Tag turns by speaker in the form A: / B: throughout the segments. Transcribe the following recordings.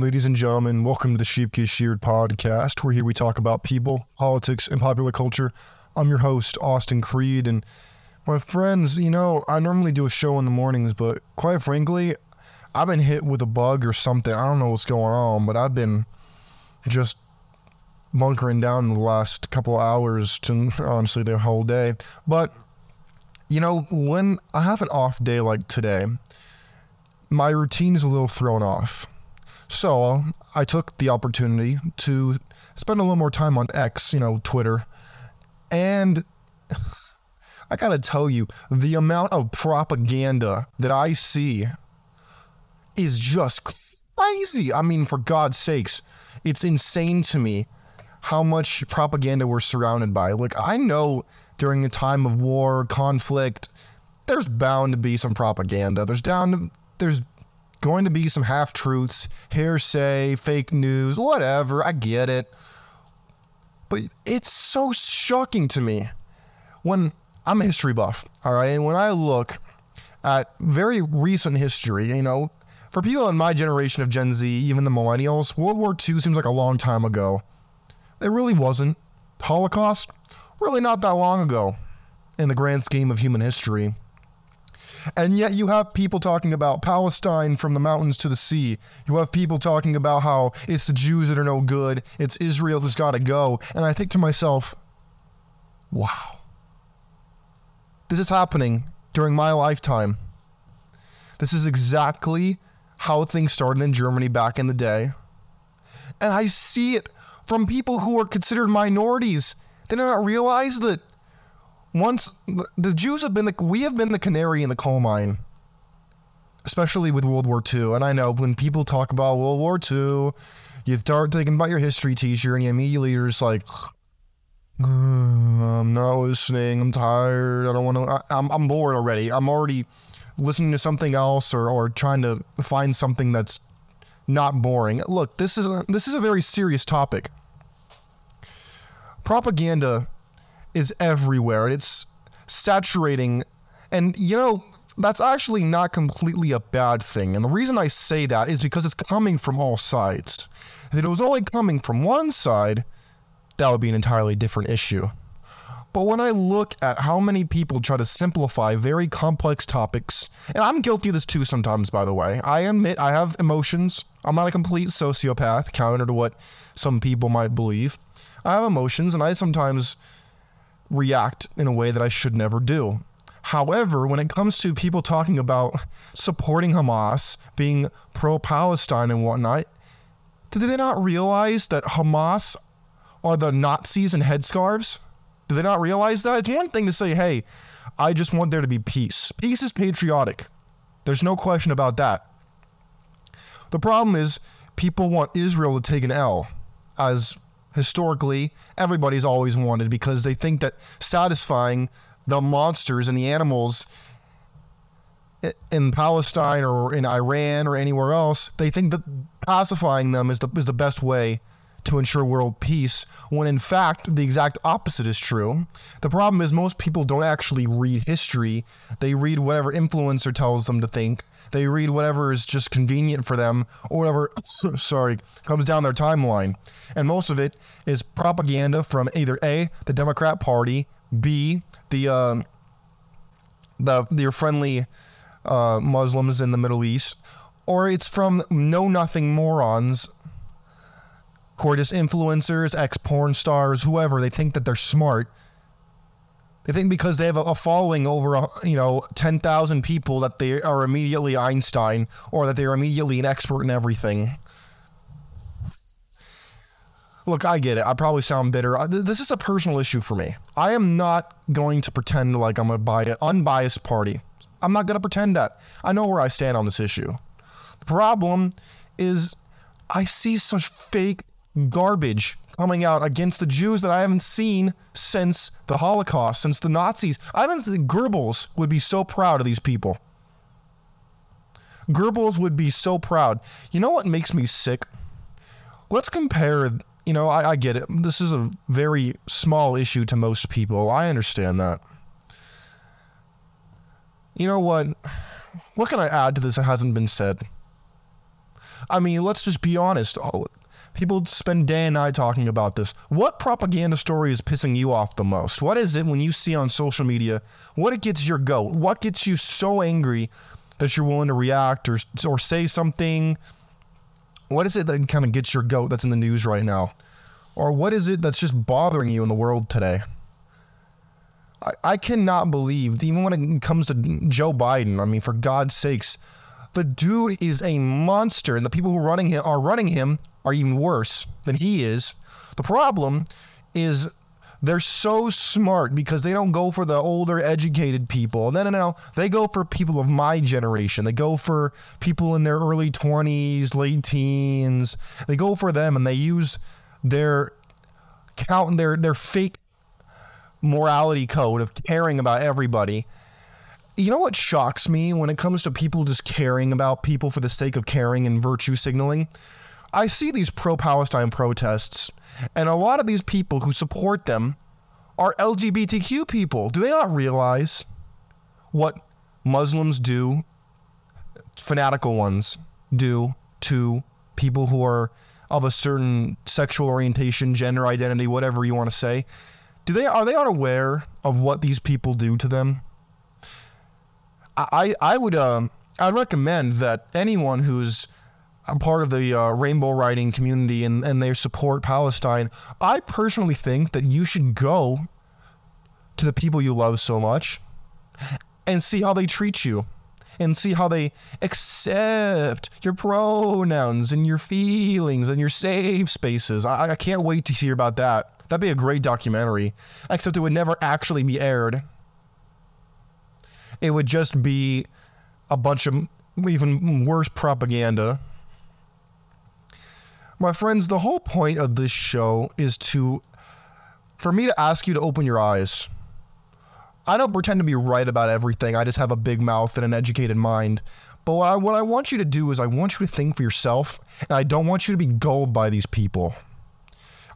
A: Ladies and gentlemen, welcome to the Sheep Get Sheared podcast, where here we talk about people, politics, and popular culture. I'm your host, Austin Creed, and my friends, you know, I normally do a show in the mornings, but quite frankly, I've been hit with a bug or something. I don't know what's going on, but I've been just bunkering down the last couple hours to honestly the whole day. But, you know, when I have an off day like today, my routine is a little thrown off. So I took the opportunity to spend a little more time on X, you know, Twitter. And I gotta tell you, the amount of propaganda that I see is just crazy. I mean, for God's sakes, it's insane to me how much propaganda we're surrounded by. Like, I know during a time of war, conflict, there's bound to be some propaganda. There's down to, there's going to be some half truths, hearsay, fake news, whatever. I get it. But it's so shocking to me when I'm a history buff, all right? And when I look at very recent history, you know, for people in my generation of Gen Z, even the millennials, World War II seems like a long time ago. It really wasn't. Holocaust, really not that long ago in the grand scheme of human history. And yet you have people talking about Palestine from the mountains to the sea. You have people talking about how it's the Jews that are no good, it's Israel who's got to go. And I think to myself, wow. This is happening during my lifetime. This is exactly how things started in Germany back in the day. And I see it from people who are considered minorities. They do not realize that once the Jews have been the we have been the canary in the coal mine, especially with World War II. And I know when people talk about World War II, you start thinking about your history teacher, and you immediately are just like, I'm not listening. I'm tired. I don't want to. I'm I'm bored already. I'm already listening to something else or or trying to find something that's not boring. Look, this is a, this is a very serious topic. Propaganda is everywhere and it's saturating. And, you know, that's actually not completely a bad thing. And the reason I say that is because it's coming from all sides. If it was only coming from one side, that would be an entirely different issue. But when I look at how many people try to simplify very complex topics, and I'm guilty of this too sometimes, by the way, I admit I have emotions. I'm not a complete sociopath, counter to what some people might believe. I have emotions, and I sometimes react in a way that I should never do. However, when it comes to people talking about supporting Hamas, being pro Palestine and whatnot, did they not realize that Hamas are the Nazis in headscarves? Do they not realize that? It's one thing to say, hey, I just want there to be peace. Peace is patriotic. There's no question about that. The problem is, people want Israel to take an L, as historically everybody's always wanted because they think that satisfying the monsters and the animals in Palestine or in Iran or anywhere else, they think that pacifying them is the is the best way to ensure world peace, when in fact the exact opposite is true. The problem is most people don't actually read history. They read whatever influencer tells them to think. They read whatever is just convenient for them or whatever sorry, comes down their timeline. And most of it is propaganda from either A, the Democrat Party, B, the uh, the your friendly uh, Muslims in the Middle East, or it's from know nothing morons who are just influencers, ex porn stars, whoever. They think that they're smart. They think because they have a, following over, a, you know, ten thousand people that they are immediately Einstein or that they are immediately an expert in everything. Look, I get it. I probably sound bitter. This is a personal issue for me. I am not going to pretend like I'm a bias, unbiased party. I'm not going to pretend that. I know where I stand on this issue. The problem is I see such fake garbage coming out against the Jews that I haven't seen since the Holocaust, since the Nazis. I haven't. Goebbels would be so proud of these people. Goebbels would be so proud. You know what makes me sick? Let's compare. You know, I, I get it. This is a very small issue to most people. I understand that. You know what? What can I add to this that hasn't been said? I mean, let's just be honest. Oh, People spend day and night talking about this. What propaganda story is pissing you off the most? What is it when you see on social media? What it gets your goat? What gets you so angry that you're willing to react or or say something? What is it that kind of gets your goat that's in the news right now? Or what is it that's just bothering you in the world today? I, I cannot believe, even when it comes to Joe Biden, I mean, for God's sakes, the dude is a monster, and the people who are running him are running him are even worse than he is. The problem is they're so smart because they don't go for the older educated people. No, no, no. They go for people of my generation. They go for people in their early 20s, late teens. They go for them and they use their count their their fake morality code of caring about everybody. You know what shocks me when it comes to people just caring about people for the sake of caring and virtue signaling? I see these pro Palestine protests, and a lot of these people who support them are LGBTQ people. Do they not realize what Muslims do, fanatical ones do to people who are of a certain sexual orientation, gender identity, whatever you want to say? Do they are they unaware of what these people do to them? I I would um I'd recommend that anyone who's a part of the uh, rainbow riding community and, and they support Palestine, I personally think that you should go to the people you love so much and see how they treat you and see how they accept your pronouns and your feelings and your safe spaces. I, I can't wait to hear about that. That'd be a great documentary, except it would never actually be aired. It would just be a bunch of even worse propaganda. My friends, the whole point of this show is to, for me to ask you to open your eyes. I don't pretend to be right about everything. I just have a big mouth and an educated mind. But what I, what I want you to do is I want you to think for yourself, and I don't want you to be gulled by these people.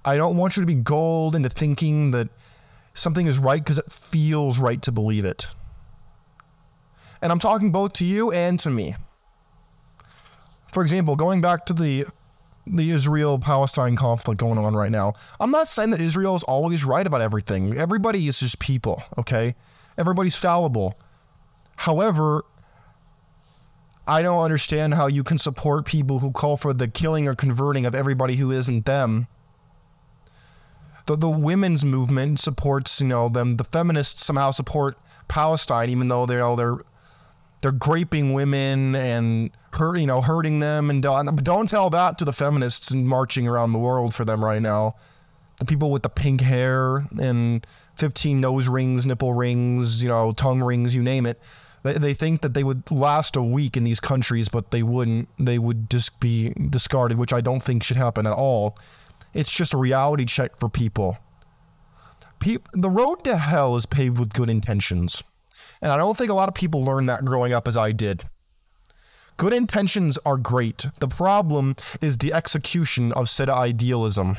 A: I don't want you to be gulled into thinking that something is right because it feels right to believe it. And I'm talking both to you and to me. For example, going back to the the Israel Palestine conflict going on right now. I'm not saying that Israel is always right about everything. Everybody is just people, okay? Everybody's fallible. However, I don't understand how you can support people who call for the killing or converting of everybody who isn't them the the women's movement supports you know them. The feminists somehow support Palestine, even though they're you know, they're they're graping women and hurt you know hurting them and don't, don't tell that to the feminists marching around the world for them right now. The people with the pink hair and 15 nose rings, nipple rings, you know, tongue rings, you name it. They, they think that they would last a week in these countries, but they wouldn't. They would just be discarded, which I don't think should happen at all. It's just a reality check for people. Pe- the road to hell is paved with good intentions. And I don't think a lot of people learned that growing up as I did. Good intentions are great. The problem is the execution of said idealism.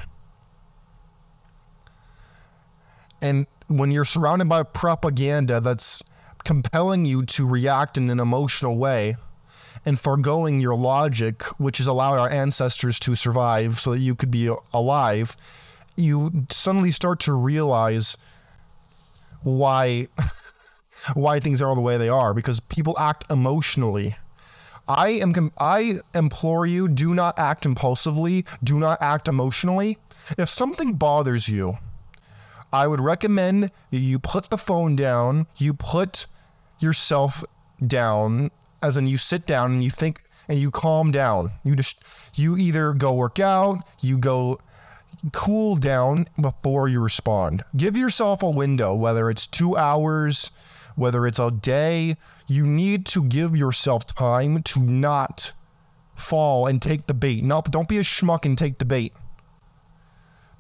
A: And when you're surrounded by propaganda that's compelling you to react in an emotional way, and foregoing your logic, which has allowed our ancestors to survive so that you could be alive, you suddenly start to realize why why things are the way they are because people act emotionally. I am I implore you do not act impulsively, do not act emotionally. If something bothers you, I would recommend you put the phone down, you put yourself down as in you sit down and you think and you calm down. You just you either go work out, you go cool down before you respond. Give yourself a window, whether it's 2 hours, whether it's a day, you need to give yourself time to not fall and take the bait. No, don't be a schmuck and take the bait.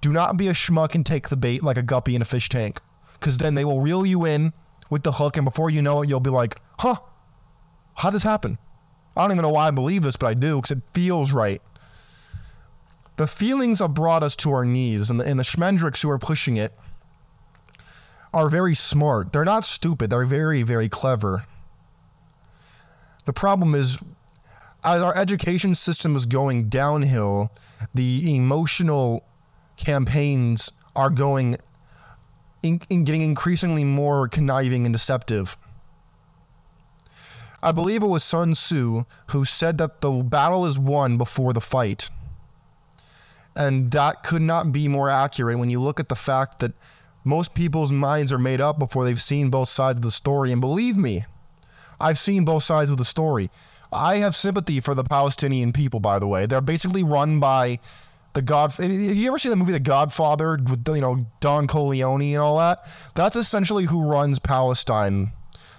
A: Do not be a schmuck and take the bait like a guppy in a fish tank. Because then they will reel you in with the hook, and before you know it, you'll be like, huh, how did this happen? I don't even know why I believe this, but I do because it feels right. The feelings have brought us to our knees, and the, and the Schmendricks who are pushing it are very smart. They're not stupid, they're very, very clever. The problem is, as our education system is going downhill, the emotional campaigns are going in, in getting increasingly more conniving and deceptive. I believe it was Sun Tzu who said that the battle is won before the fight. And that could not be more accurate when you look at the fact that most people's minds are made up before they've seen both sides of the story. And believe me, I've seen both sides of the story. I have sympathy for the Palestinian people, by the way. They're basically run by the God. Have you ever seen the movie The Godfather with you know Don Corleone and all that? That's essentially who runs Palestine.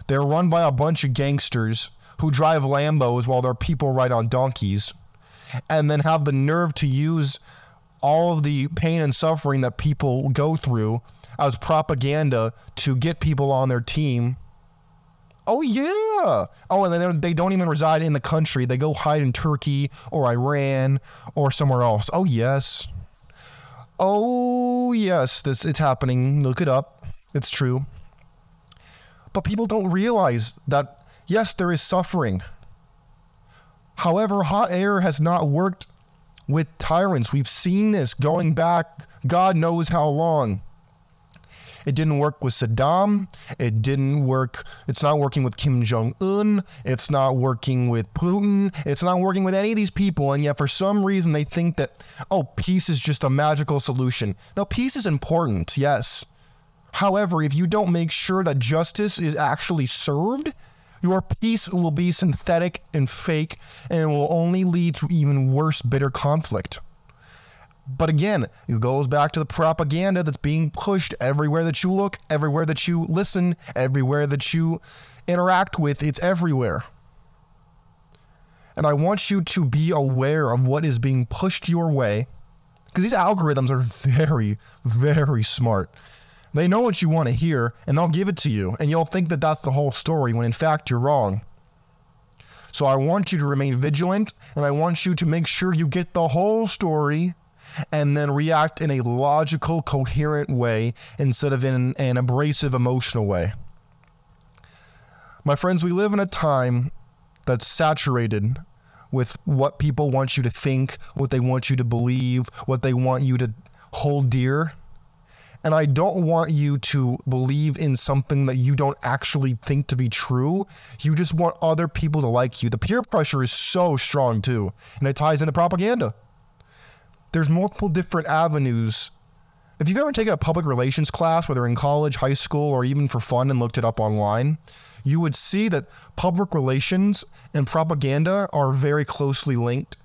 A: They're run by a bunch of gangsters who drive Lambos while their people ride on donkeys, and then have the nerve to use all of the pain and suffering that people go through as propaganda to get people on their team. Oh yeah. Oh, and then they don't even reside in the country. They go hide in Turkey or Iran or somewhere else. Oh yes. Oh yes, this it's happening. Look it up. It's true. But people don't realize that yes, there is suffering. However, hot air has not worked with tyrants. We've seen this going back God knows how long. It didn't work with Saddam. It didn't work. It's not working with Kim Jong Un. It's not working with Putin. It's not working with any of these people. And yet, for some reason, they think that, oh, peace is just a magical solution. No, peace is important, yes. However, if you don't make sure that justice is actually served, your peace will be synthetic and fake and will only lead to even worse, bitter conflict. But again, it goes back to the propaganda that's being pushed everywhere that you look, everywhere that you listen, everywhere that you interact with. It's everywhere. And I want you to be aware of what is being pushed your way because these algorithms are very, very smart. They know what you want to hear and they'll give it to you, and you'll think that that's the whole story when in fact you're wrong. So I want you to remain vigilant and I want you to make sure you get the whole story and then react in a logical, coherent way instead of in an abrasive, emotional way. My friends, we live in a time that's saturated with what people want you to think, what they want you to believe, what they want you to hold dear. And I don't want you to believe in something that you don't actually think to be true. You just want other people to like you. The peer pressure is so strong too, and it ties into propaganda there's multiple different avenues. If you've ever taken a public relations class, whether in college, high school, or even for fun and looked it up online, you would see that public relations and propaganda are very closely linked.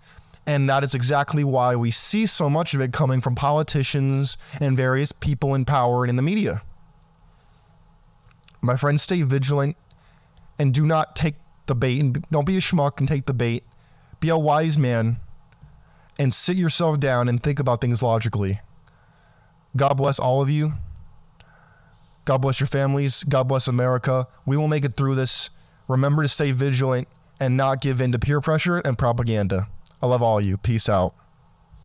A: And that is exactly why we see so much of it coming from politicians and various people in power and in the media. My friends, stay vigilant and do not take the bait and don't be a schmuck and take the bait. Be a wise man and sit yourself down and think about things logically. God bless all of you. God bless your families. God bless America. We will make it through this. Remember to stay vigilant and not give in to peer pressure and propaganda. I love all of you. Peace out.